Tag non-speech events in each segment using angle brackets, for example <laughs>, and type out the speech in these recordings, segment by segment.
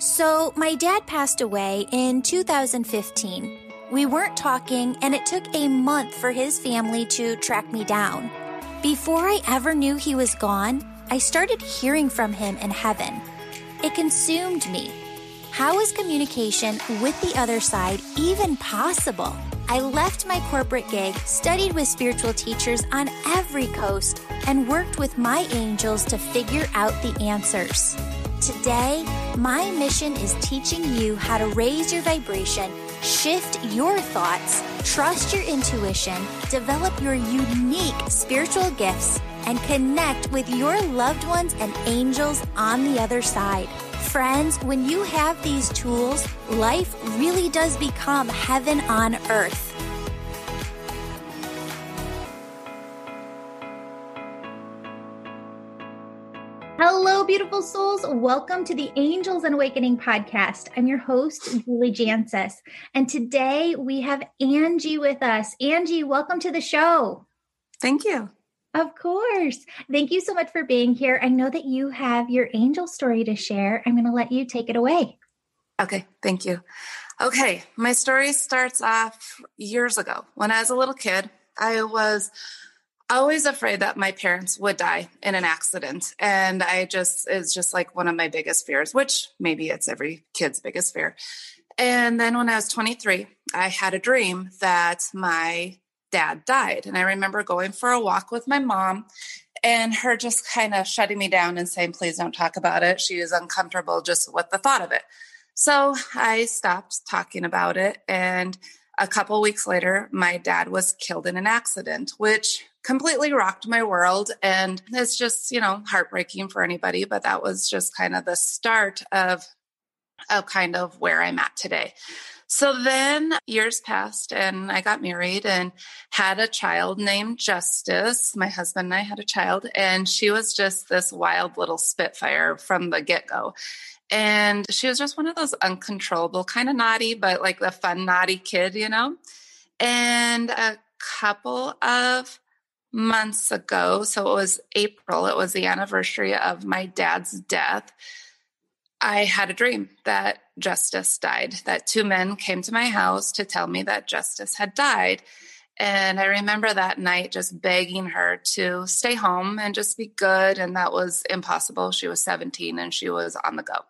So, my dad passed away in 2015. We weren't talking, and it took a month for his family to track me down. Before I ever knew he was gone, I started hearing from him in heaven. It consumed me. How is communication with the other side even possible? I left my corporate gig, studied with spiritual teachers on every coast, and worked with my angels to figure out the answers. Today, my mission is teaching you how to raise your vibration, shift your thoughts, trust your intuition, develop your unique spiritual gifts, and connect with your loved ones and angels on the other side. Friends, when you have these tools, life really does become heaven on earth. Beautiful souls. Welcome to the Angels and Awakening podcast. I'm your host, Julie Jancius. And today we have Angie with us. Angie, welcome to the show. Thank you. Of course. Thank you so much for being here. I know that you have your angel story to share. I'm going to let you take it away. Okay, thank you. Okay, my story starts off years ago. When I was a little kid, I was always afraid that my parents would die in an accident. And I just, it's just like one of my biggest fears, which maybe it's every kid's biggest fear. And then when I was 23, I had a dream that my dad died. And I remember going for a walk with my mom and her just kind of shutting me down and saying, please don't talk about it. She is uncomfortable just with the thought of it. So I stopped talking about it. And a couple weeks later, my dad was killed in an accident, which completely rocked my world. And it's just, you know, heartbreaking for anybody, but that was just kind of the start of, of kind of where I'm at today. So then years passed and I got married and had a child named Justice. My husband and I had a child, and she was just this wild little spitfire from the get go. And she was just one of those uncontrollable, kind of naughty, but like the fun, naughty kid, you know? And a couple of months ago. So it was April, it was the anniversary of my dad's death. I had a dream that Justice died, that two men came to my house to tell me that Justice had died. And I remember that night just begging her to stay home and just be good. And that was impossible. She was 17 and she was on the go.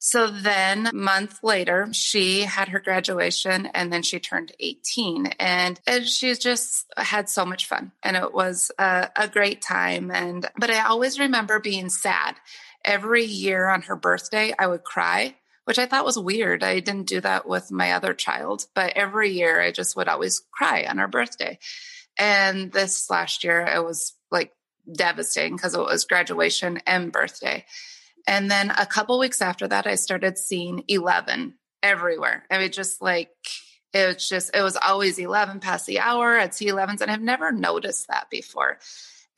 So then, month later, she had her graduation and then she turned 18. And, and she just had so much fun. And it was a, a great time. And, but I always remember being sad. Every year on her birthday, I would cry which I thought was weird. I didn't do that with my other child, but every year I just would always cry on her birthday. And this last year, it was like devastating because it was graduation and birthday. And then a couple weeks after that, I started seeing 11 everywhere. I mean, just like, it was just, it was always 11 past the hour. I'd see 11s, and I've never noticed that before.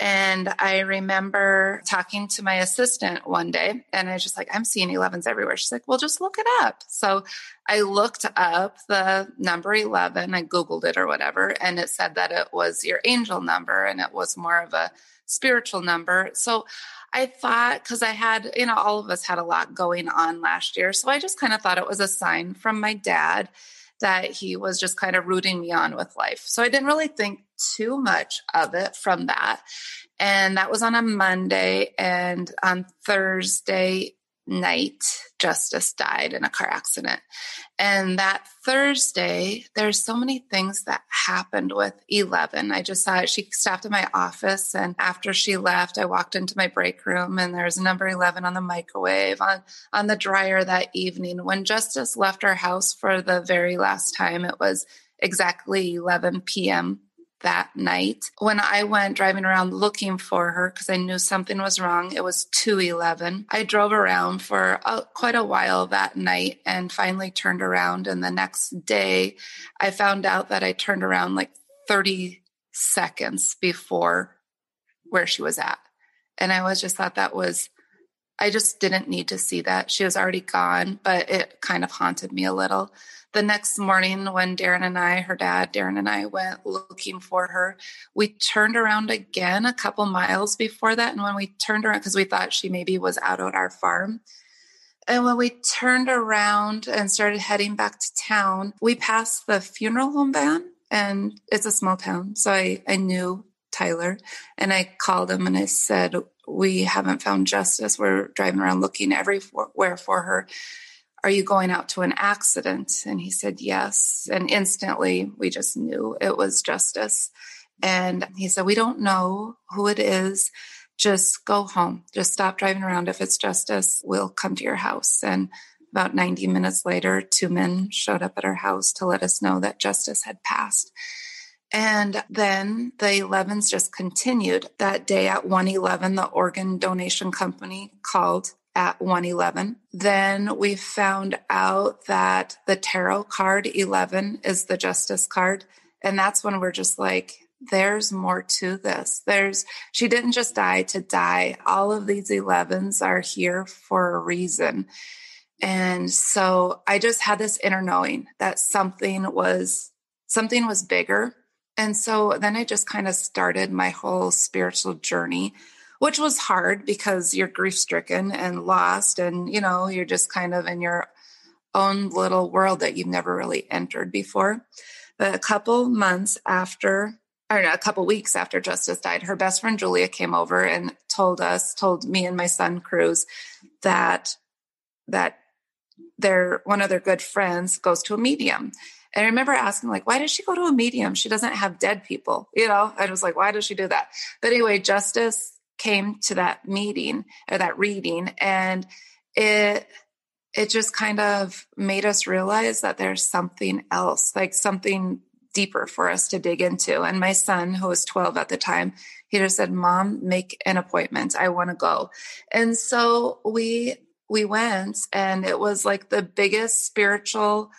And I remember talking to my assistant one day, and I was just like, I'm seeing 11s everywhere. She's like, well, just look it up. So I looked up the number 11, I Googled it or whatever, and it said that it was your angel number and it was more of a spiritual number. So I thought, because I had, you know, all of us had a lot going on last year. So I just kind of thought it was a sign from my dad that he was just kind of rooting me on with life. So I didn't really think too much of it from that. And that was on a Monday. And on Thursday, night, Justice died in a car accident. And that Thursday, there's so many things that happened with 11. I just saw it. She stopped at my office. And after she left, I walked into my break room and there's number 11 on the microwave, on, on the dryer that evening. When Justice left our house for the very last time, it was exactly 11 p.m that night. When I went driving around looking for her because I knew something was wrong, it was 211. I drove around for a, quite a while that night and finally turned around. And the next day, I found out that I turned around like 30 seconds before where she was at. And I was just thought that was, I just didn't need to see that. She was already gone, but it kind of haunted me a little the next morning when Darren and I, her dad, Darren and I went looking for her, we turned around again a couple miles before that. And when we turned around, because we thought she maybe was out on our farm, And when we turned around and started heading back to town, we passed the funeral home van and it's a small town. So I, I knew Tyler and I called him and I said, We haven't found justice. We're driving around looking everywhere for her. Are you going out to an accident? And he said, Yes. And instantly we just knew it was justice. And he said, We don't know who it is. Just go home. Just stop driving around. If it's justice, we'll come to your house. And about 90 minutes later, two men showed up at our house to let us know that justice had passed. And then the 11s just continued. That day at 111, the organ donation company called at 111. Then we found out that the tarot card 11 is the justice card. And that's when we're just like, there's more to this. There's, she didn't just die to die. All of these 11s are here for a reason. And so I just had this inner knowing that something was, something was bigger. And so then I just kind of started my whole spiritual journey, which was hard because you're grief stricken and lost. And, you know, you're just kind of in your own little world that you've never really entered before. But a couple months after or a couple weeks after Justice died, her best friend Julia came over and told us, told me and my son Cruz that that their one of their good friends goes to a medium. And I remember asking, like, why does she go to a medium? She doesn't have dead people, you know? I was like, why does she do that? But anyway, Justice came to that meeting or that reading, and it it just kind of made us realize that there's something else, like something deeper for us to dig into. And my son, who was 12 at the time, he just said, Mom, make an appointment. I want to go. And so we we went and it was like the biggest spiritual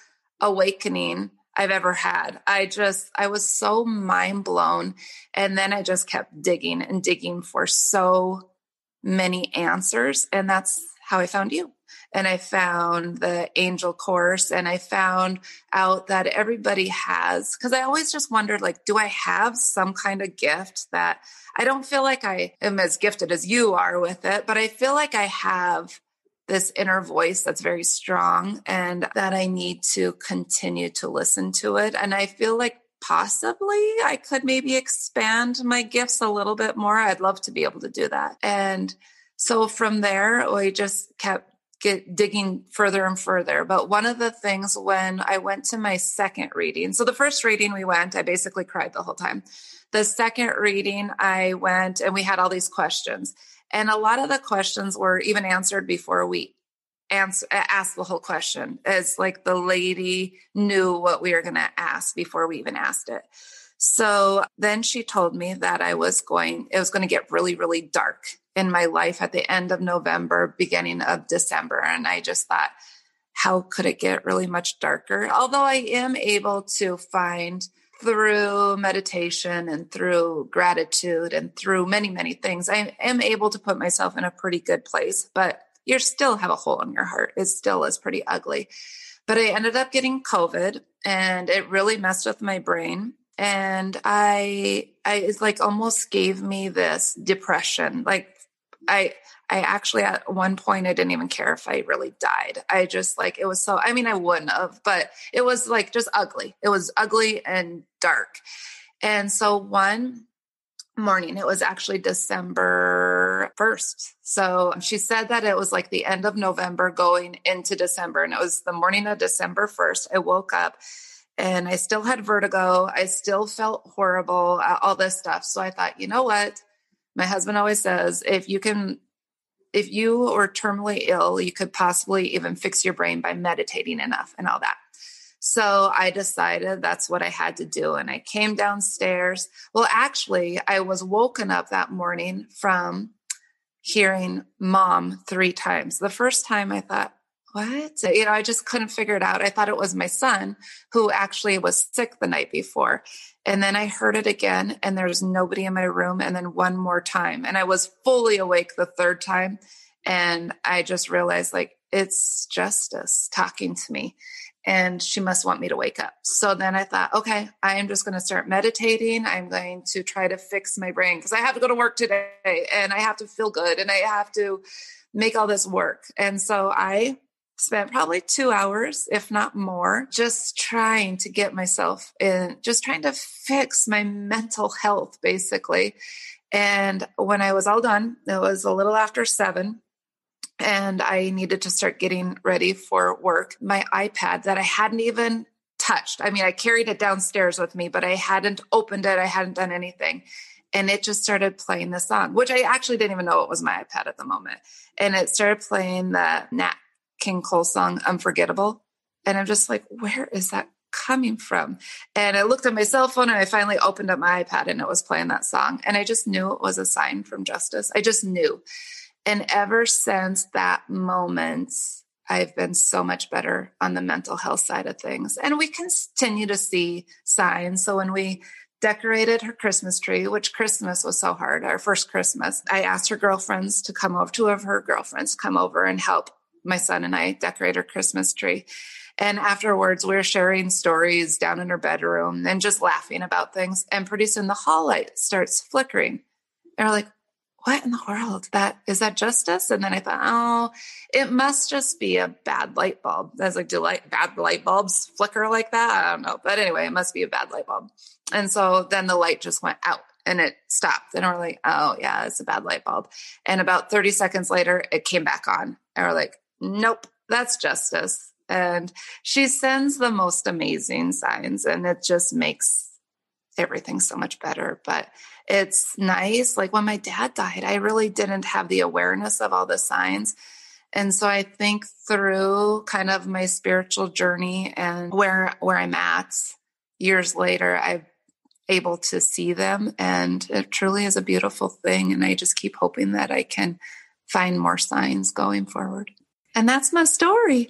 awakening I've ever had. I just, I was so mind blown. And then I just kept digging and digging for so many answers. And that's how I found you and I found the angel course and I found out that everybody has because I always just wondered like do I have some kind of gift that I don't feel like I am as gifted as you are with it but I feel like I have this inner voice that's very strong and that I need to continue to listen to it and I feel like possibly I could maybe expand my gifts a little bit more. I'd love to be able to do that. And so from there, we just kept get digging further and further. But one of the things when I went to my second reading, so the first reading we went, I basically cried the whole time. The second reading, I went and we had all these questions. And a lot of the questions were even answered before we answer asked the whole question. It's like the lady knew what we were going to ask before we even asked it. So then she told me that I was going, it was going to get really, really dark in my life at the end of November, beginning of December. And I just thought, how could it get really much darker? Although I am able to find through meditation and through gratitude and through many, many things, I am able to put myself in a pretty good place, but you still have a hole in your heart. It still is pretty ugly. But I ended up getting COVID and it really messed with my brain and I I it's like almost gave me this depression. Like I I actually at one point I didn't even care if I really died. I just like it was so I mean I wouldn't have, but it was like just ugly. It was ugly and dark. And so one morning it was actually December 1st. So she said that it was like the end of November going into December and it was the morning of December 1st. I woke up and I still had vertigo. I still felt horrible, all this stuff. So I thought, you know what? My husband always says, if you can, if you were terminally ill, you could possibly even fix your brain by meditating enough and all that. So I decided that's what I had to do. And I came downstairs. Well, actually, I was woken up that morning from hearing mom three times. The first time I thought, what? You know, I just couldn't figure it out. I thought it was my son who actually was sick the night before. And then I heard it again, and there was nobody in my room. And then one more time, and I was fully awake the third time. And I just realized, like, it's justice talking to me, and she must want me to wake up. So then I thought, okay, I am just going to start meditating. I'm going to try to fix my brain because I have to go to work today and I have to feel good and I have to make all this work. And so I spent probably two hours, if not more, just trying to get myself in, just trying to fix my mental health, basically. And when I was all done, it was a little after seven and I needed to start getting ready for work. My iPad that I hadn't even touched. I mean, I carried it downstairs with me, but I hadn't opened it. I hadn't done anything. And it just started playing the song, which I actually didn't even know it was my iPad at the moment. And it started playing the Nat King Cole song, Unforgettable. And I'm just like, where is that coming from? And I looked at my cell phone and I finally opened up my iPad and it was playing that song. And I just knew it was a sign from justice. I just knew. And ever since that moment, I've been so much better on the mental health side of things. And we continue to see signs. So when we decorated her Christmas tree, which Christmas was so hard, our first Christmas, I asked her girlfriends to come over, two of her girlfriends come over and help my son and I decorate her Christmas tree. And afterwards, we are sharing stories down in her bedroom and just laughing about things. And pretty soon the hall light starts flickering. And we're like, what in the world? That is that justice? And then i thought oh it must just be a bad light bulb. I was like do light bad light bulbs flicker like that? I don't know. But anyway it must be a bad light bulb. And so then the light just went out and it stopped. And we're like oh yeah it's a bad light bulb. And about 30 seconds later it came back on. And we're like nope that's justice and she sends the most amazing signs and it just makes everything so much better but it's nice. Like when my dad died, I really didn't have the awareness of all the signs. And so I think through kind of my spiritual journey and where where I'm at years later, I'm able to see them and it truly is a beautiful thing and I just keep hoping that I can find more signs going forward. And that's my story.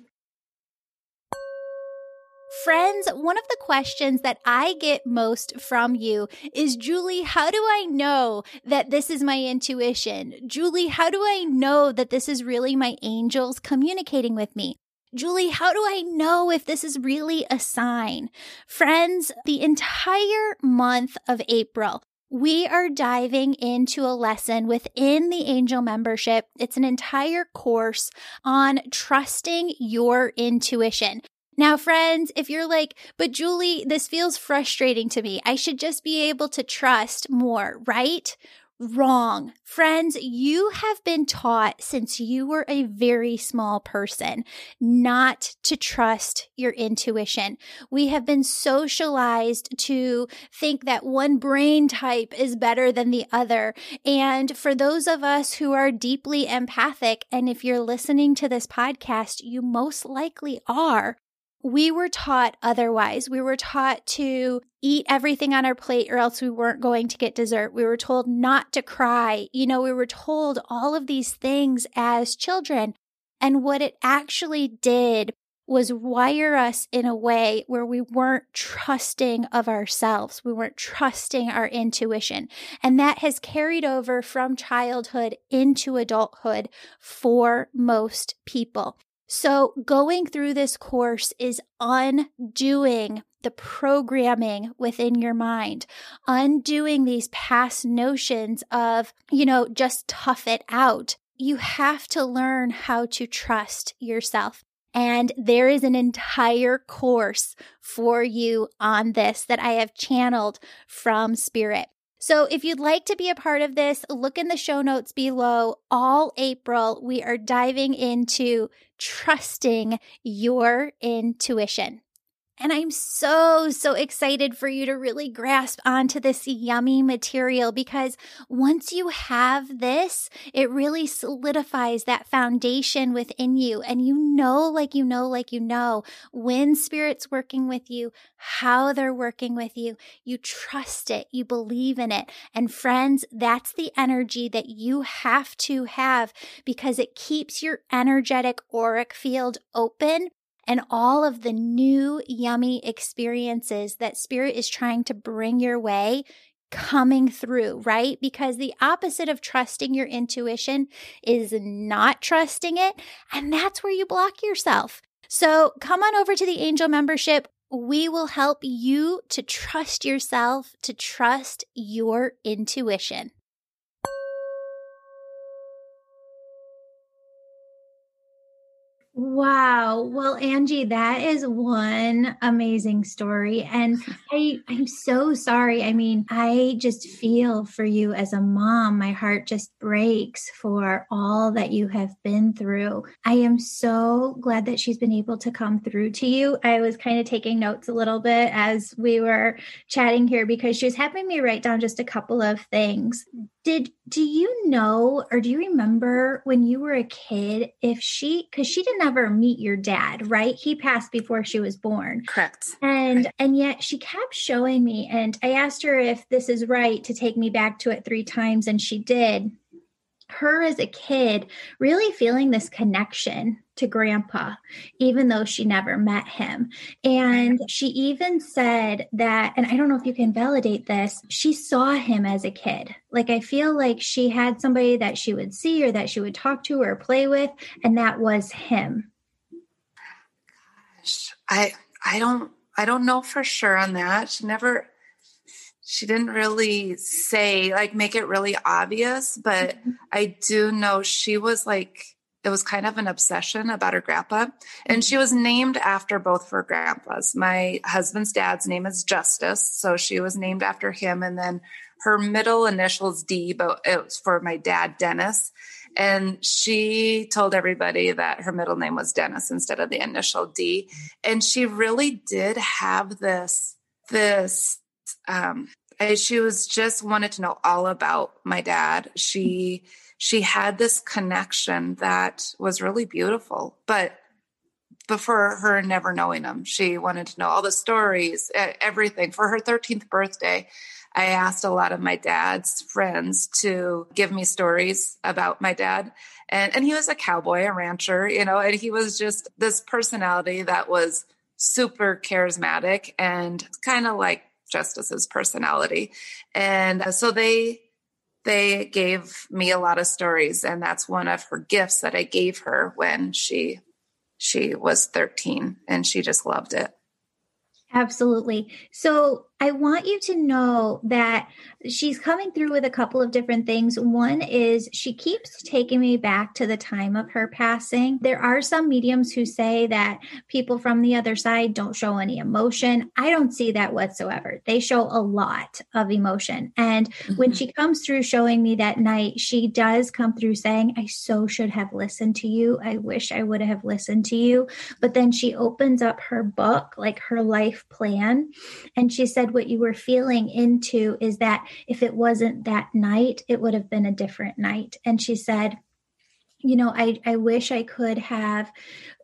Friends, one of the questions that I get most from you is Julie, how do I know that this is my intuition? Julie, how do I know that this is really my angels communicating with me? Julie, how do I know if this is really a sign? Friends, the entire month of April, we are diving into a lesson within the angel membership. It's an entire course on trusting your intuition. Now, friends, if you're like, but Julie, this feels frustrating to me. I should just be able to trust more, right? Wrong. Friends, you have been taught since you were a very small person not to trust your intuition. We have been socialized to think that one brain type is better than the other. And for those of us who are deeply empathic, and if you're listening to this podcast, you most likely are, we were taught otherwise. We were taught to eat everything on our plate or else we weren't going to get dessert. We were told not to cry. You know, we were told all of these things as children. And what it actually did was wire us in a way where we weren't trusting of ourselves. We weren't trusting our intuition. And that has carried over from childhood into adulthood for most people. So, going through this course is undoing the programming within your mind, undoing these past notions of, you know, just tough it out. You have to learn how to trust yourself. And there is an entire course for you on this that I have channeled from Spirit. So if you'd like to be a part of this, look in the show notes below. All April, we are diving into trusting your intuition. And I'm so, so excited for you to really grasp onto this yummy material because once you have this, it really solidifies that foundation within you. And you know, like you know, like you know, when spirit's working with you, how they're working with you, you trust it, you believe in it. And friends, that's the energy that you have to have because it keeps your energetic auric field open and all of the new yummy experiences that spirit is trying to bring your way coming through, right? Because the opposite of trusting your intuition is not trusting it. And that's where you block yourself. So come on over to the angel membership. We will help you to trust yourself, to trust your intuition. Wow. Well, Angie, that is one amazing story. And <laughs> I, I'm so sorry. I mean, I just feel for you as a mom. My heart just breaks for all that you have been through. I am so glad that she's been able to come through to you. I was kind of taking notes a little bit as we were chatting here because she was having me write down just a couple of things. Did do you know or do you remember when you were a kid if she cuz she didn't ever meet your dad, right? He passed before she was born. Correct. And right. and yet she kept showing me and I asked her if this is right to take me back to it 3 times and she did her as a kid really feeling this connection to grandpa, even though she never met him. And she even said that, and I don't know if you can validate this, she saw him as a kid. Like, I feel like she had somebody that she would see or that she would talk to or play with, and that was him. Gosh, I, I don't, I don't know for sure on that. She never, she didn't really say like make it really obvious but mm-hmm. i do know she was like it was kind of an obsession about her grandpa and she was named after both of her grandpas. My husband's dad's name is justice so she was named after him and then her middle initials d but it was for my dad dennis and she told everybody that her middle name was dennis instead of the initial d and she really did have this this um, she was just wanted to know all about my dad. She she had this connection that was really beautiful, but before her never knowing him, she wanted to know all the stories, everything. For her 13th birthday, I asked a lot of my dad's friends to give me stories about my dad. And, and he was a cowboy, a rancher, you know, and he was just this personality that was super charismatic and kind of like Justice's personality. And uh, so they they gave me a lot of stories and that's one of her gifts that I gave her when she she was 13 and she just loved it. Absolutely. So I want you to know that she's coming through with a couple of different things. One is she keeps taking me back to the time of her passing. There are some mediums who say that people from the other side don't show any emotion. I don't see that whatsoever. They show a lot of emotion. And mm-hmm. when she comes through showing me that night, she does come through saying, I so should have listened to you. I wish I would have listened to you. But then she opens up her book, like her life plan, and she said, what you were feeling into is that if it wasn't that night, it would have been a different night. And she said, you know, I, I wish I could have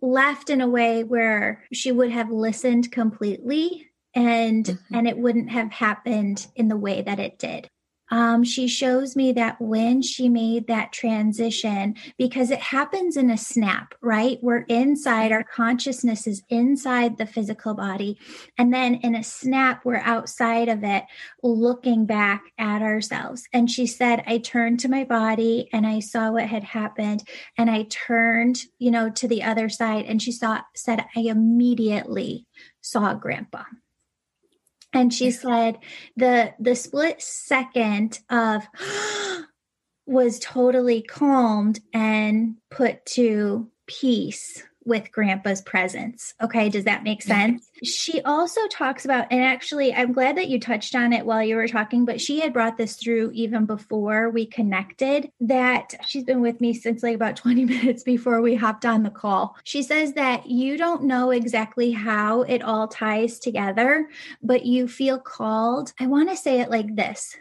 left in a way where she would have listened completely and mm-hmm. and it wouldn't have happened in the way that it did um, she shows me that when she made that transition, because it happens in a snap, right? We're inside, our consciousness is inside the physical body. And then in a snap, we're outside of it, looking back at ourselves. And she said, I turned to my body and I saw what had happened. And I turned, you know, to the other side. And she saw, said, I immediately saw grandpa and she said the the split second of <gasps> was totally calmed and put to peace with grandpa's presence. Okay, does that make sense? she also talks about, and actually, I'm glad that you touched on it while you were talking, but she had brought this through even before we connected that she's been with me since like about <laughs> 20 minutes before we hopped on the call. She says that you don't know exactly how it all ties together, but you feel called. I want to say it like this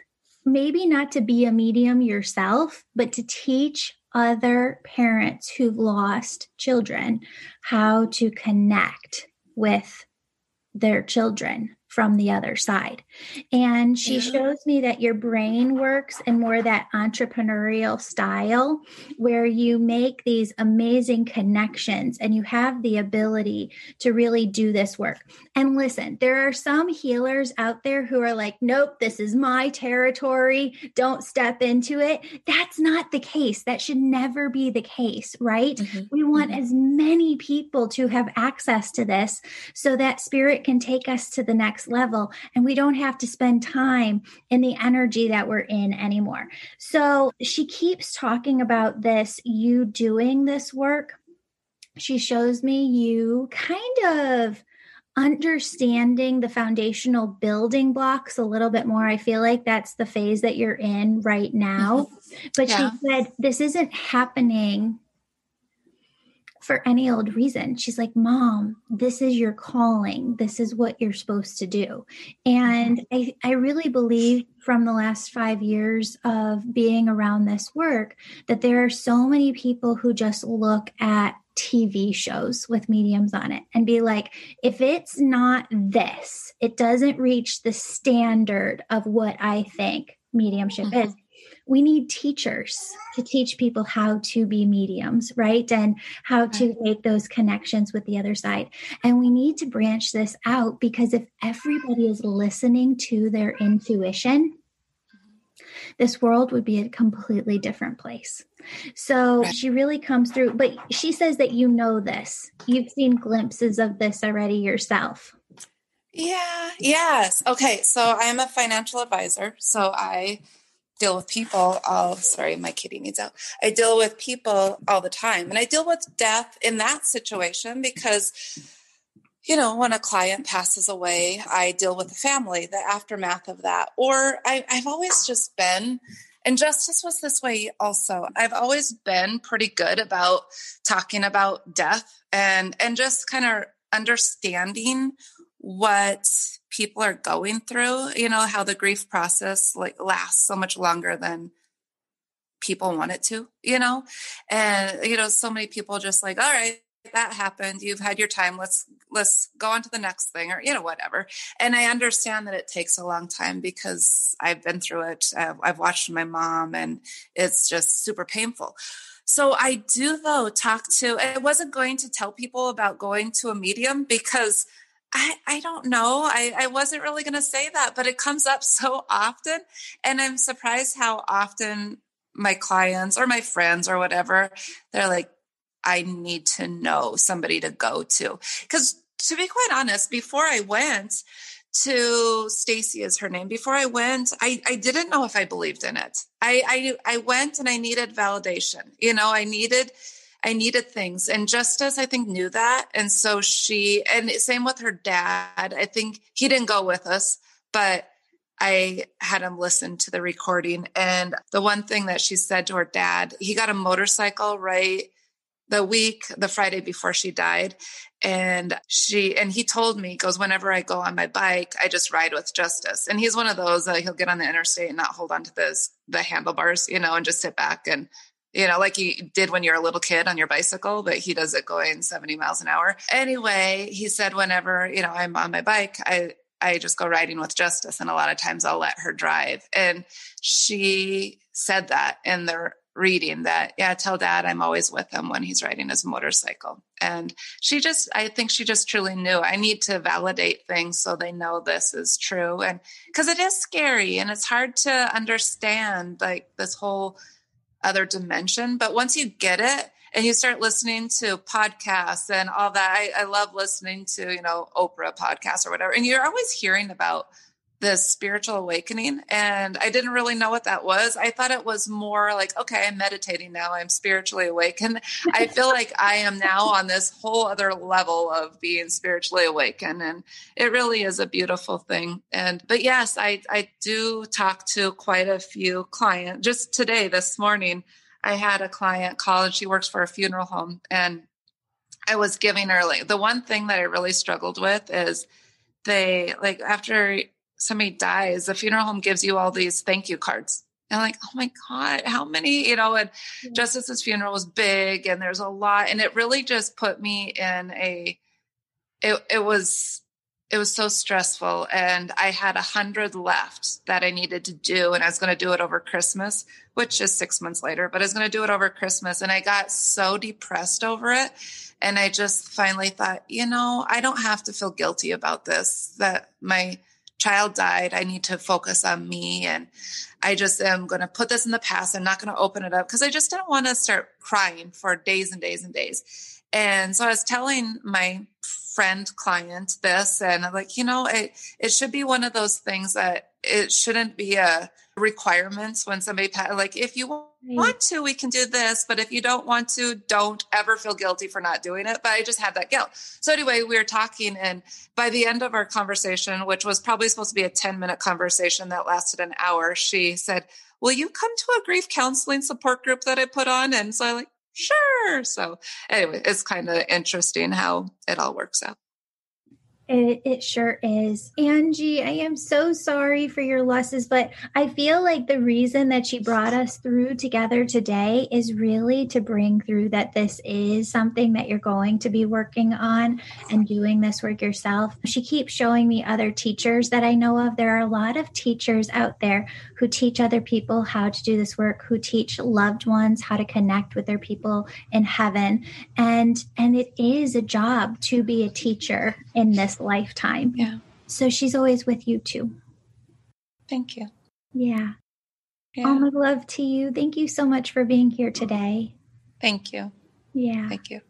maybe not to be a medium yourself, but to teach other parents who've lost children how to connect with their children from the other side. And she shows me that your brain works in more that entrepreneurial style where you make these amazing connections and you have the ability to really do this work. And listen, there are some healers out there who are like, nope, this is my territory. Don't step into it. That's not the case. That should never be the case, right? Mm-hmm. We want mm-hmm. as many people to have access to this so that spirit can take us to the next level and we don't have to spend time in the energy that we're in anymore. So she keeps talking about this, you doing this work She shows me you kind of understanding the foundational building blocks a little bit more. I feel like that's the phase that you're in right now. Mm-hmm. But yeah. she said, This isn't happening for any old reason. She's like, Mom, this is your calling. This is what you're supposed to do. And I, I really believe from the last five years of being around this work that there are so many people who just look at TV shows with mediums on it and be like, if it's not this, it doesn't reach the standard of what I think mediumship mm-hmm. is we need teachers to teach people how to be mediums, right? And how to make those connections with the other side. And we need to branch this out because if everybody is listening to their intuition, this world would be a completely different place. So she really comes through, but she says that you know this. You've seen glimpses of this already yourself. Yeah, yes. Okay, so I'm a financial advisor. So I deal with people all sorry my kitty needs out. I deal with people all the time and i deal with death in that situation because you know when a client passes away i deal with the family the aftermath of that. Or I, i've always just been and justice was this way also i've always been pretty good about talking about death and and just kind of understanding what people are going through you know how the grief process like lasts so much longer than people want it to you know? And you know so many people just like all right that happened. You've had your time. Let's let's go on to the next thing or you know whatever. And i understand that it takes a long time because i've been through it. I've, I've watched my mom and it's just super painful. So I do though talk to I wasn't going to tell people about going to a medium because I, I don't know. I, I wasn't really going to say that, but it comes up <laughs> so often. And I'm surprised how often my clients or my friends or whatever, they're like, I need to know somebody to go to. Because to be quite honest, before I went to Stacy is her name, before I went, I, I didn't know if I believed in it. I, I I went and I needed validation. You know, I needed I needed things. And Justice, I think, knew that. And so she, and same with her dad. I think he didn't go with us, but I had him listen to the recording. And the one thing that she said to her dad, he got a motorcycle right the week, the Friday before she died. And she, and he told me, goes, whenever I go on my bike, I just ride with justice. And he's one of those that he'll get on the interstate and not hold on to this, the handlebars, you know, and just sit back and you know, like he did when you're a little kid on your bicycle, but he does it going 70 miles an hour. Anyway, he said, whenever, you know, I'm on my bike, I, I just go riding with Justice. And a lot of times I'll let her drive. And she said that in the reading that, yeah, tell dad I'm always with him when he's riding his motorcycle. And she just, I think she just truly knew I need to validate things so they know this is true. And because it is scary and it's hard to understand like this whole other dimension. But once you get it and you start listening to podcasts and all that, I, I love listening to, you know, Oprah podcasts or whatever. And you're always hearing about this spiritual awakening and i didn't really know what that was. I thought it was more like okay i'm meditating now. I'm spiritually awakened. I <laughs> feel like i am now on this whole other level of being spiritually awakened and it really is a beautiful thing. And but yes i i do talk to quite a few clients just today this morning i had a client call and she works for a funeral home and i was giving her like the one thing that i really struggled with is they like after somebody dies, the funeral home gives you all these thank you cards. And like, oh my God, how many, you know, and yeah. Justice's funeral was big and there's a lot. And it really just put me in a, it, it was, it was so stressful. And I had a hundred left that I needed to do. And I was going to do it over Christmas, which is six months later, but I was going to do it over Christmas. And I got so depressed over it. And I just finally thought, you know, I don't have to feel guilty about this, that my, child died. I need to focus on me. And I just am going to put this in the past. I'm not going to open it up because I just didn't want to start crying for days and days and days. And so I was telling my friend client this, and I'm like, you know, it, it should be one of those things that it shouldn't be a requirement when somebody, like, if you want to, we can do this. But if you don't want to, don't ever feel guilty for not doing it. But I just had that guilt. So anyway, we were talking, and by the end of our conversation, which was probably supposed to be a 10 minute conversation that lasted an hour, she said, Will you come to a grief counseling support group that I put on? And so I'm like, sure. So anyway, it's kind of interesting how it all works out. It, it sure is. Angie, I am so sorry for your losses, but I feel like the reason that she brought us through together today is really to bring through that this is something that you're going to be working on and doing this work yourself. She keeps showing me other teachers that I know of. There are a lot of teachers out there who teach other people how to do this work, who teach loved ones how to connect with their people in heaven. And and it is a job to be a teacher in this lifetime. Yeah. So she's always with you too. Thank you. Yeah. Yeah. All my love to you. Thank you so much for being here today. Thank you. Yeah. Thank you.